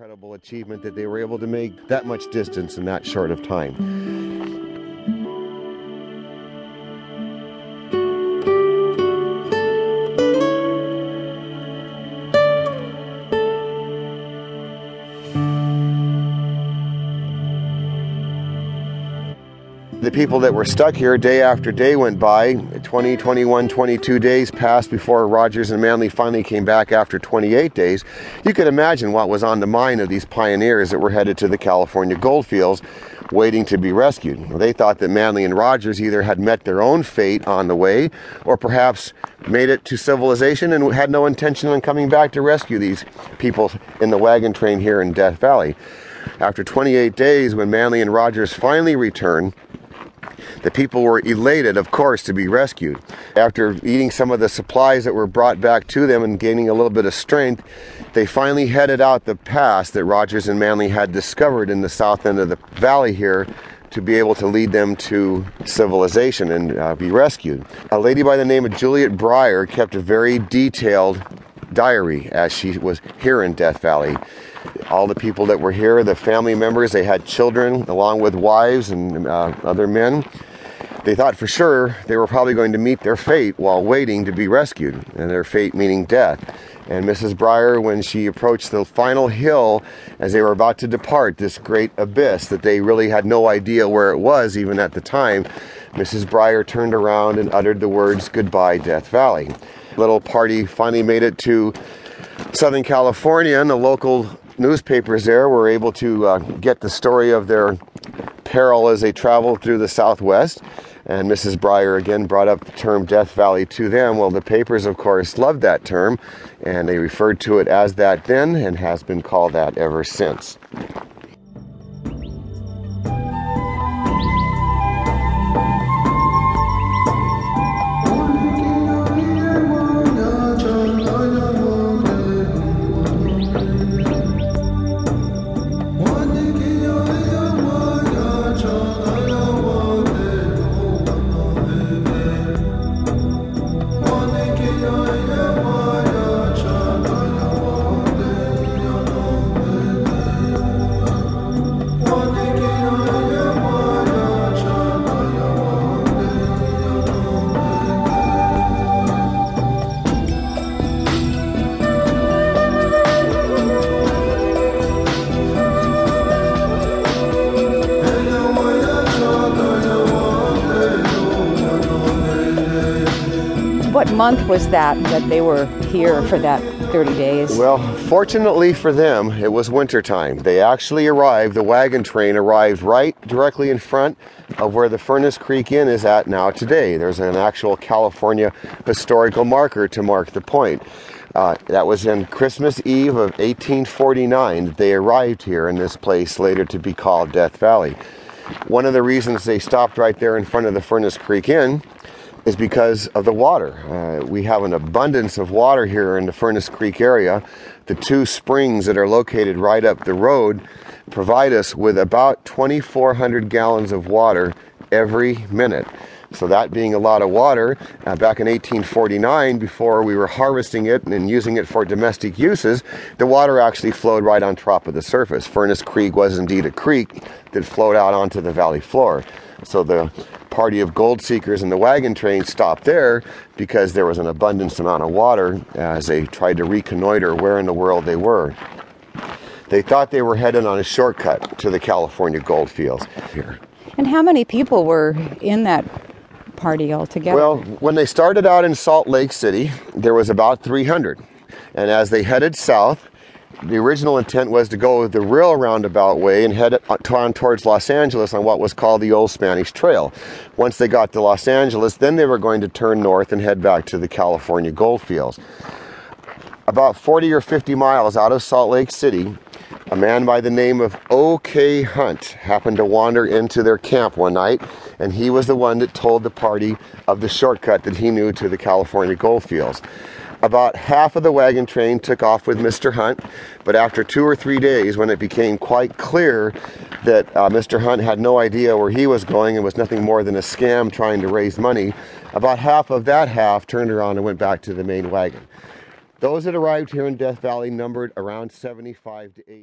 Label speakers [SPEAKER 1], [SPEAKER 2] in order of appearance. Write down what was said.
[SPEAKER 1] incredible achievement that they were able to make that much distance in that short of time. The people that were stuck here day after day went by. 20 21 22 days passed before rogers and Manly finally came back after 28 days. You could imagine what was on the mind of these pioneers that were headed to the california goldfields waiting to be rescued. They thought that Manly and rogers either had met their own fate on the way or perhaps made it to civilization and had no intention on coming back to rescue these people in the wagon train here in death valley. After 28 days when Manly and rogers finally returned the people were elated, of course, to be rescued. After eating some of the supplies that were brought back to them and gaining a little bit of strength, they finally headed out the pass that Rogers and Manly had discovered in the south end of the valley here to be able to lead them to civilization and uh, be rescued. A lady by the name of Juliet Brier kept a very detailed diary as she was here in Death Valley. All the people that were here, the family members, they had children along with wives and uh, other men. They thought for sure they were probably going to meet their fate while waiting to be rescued, and their fate meaning death. And Mrs. Brier, when she approached the final hill as they were about to depart, this great abyss that they really had no idea where it was even at the time, Mrs. Brier turned around and uttered the words, Goodbye, Death Valley. Little party finally made it to Southern California, and the local newspapers there were able to uh, get the story of their peril as they traveled through the Southwest. And Mrs. Brier again brought up the term Death Valley to them. Well, the papers, of course, loved that term, and they referred to it as that then and has been called that ever since.
[SPEAKER 2] What month was that that they were here for that 30 days?
[SPEAKER 1] Well, fortunately for them, it was wintertime. They actually arrived, the wagon train arrived right directly in front of where the Furnace Creek Inn is at now today. There's an actual California historical marker to mark the point. Uh, that was in Christmas Eve of 1849 that they arrived here in this place, later to be called Death Valley. One of the reasons they stopped right there in front of the Furnace Creek Inn is because of the water. Uh, we have an abundance of water here in the Furnace Creek area. The two springs that are located right up the road provide us with about 2,400 gallons of water every minute. So, that being a lot of water, uh, back in 1849, before we were harvesting it and using it for domestic uses, the water actually flowed right on top of the surface. Furnace Creek was indeed a creek that flowed out onto the valley floor. So, the party of gold seekers and the wagon train stopped there because there was an abundance amount of water as they tried to reconnoiter where in the world they were. They thought they were headed on a shortcut to the California gold fields here.
[SPEAKER 2] And how many people were in that party altogether?
[SPEAKER 1] Well, when they started out in Salt Lake City, there was about 300. And as they headed south, the original intent was to go the real roundabout way and head on towards Los Angeles on what was called the Old Spanish Trail. Once they got to Los Angeles, then they were going to turn north and head back to the California gold fields. About 40 or 50 miles out of Salt Lake City, a man by the name of O.K. Hunt happened to wander into their camp one night, and he was the one that told the party of the shortcut that he knew to the California gold fields. About half of the wagon train took off with Mr. Hunt, but after two or three days, when it became quite clear that uh, Mr. Hunt had no idea where he was going and was nothing more than a scam trying to raise money, about half of that half turned around and went back to the main wagon. Those that arrived here in Death Valley numbered around 75 to 80.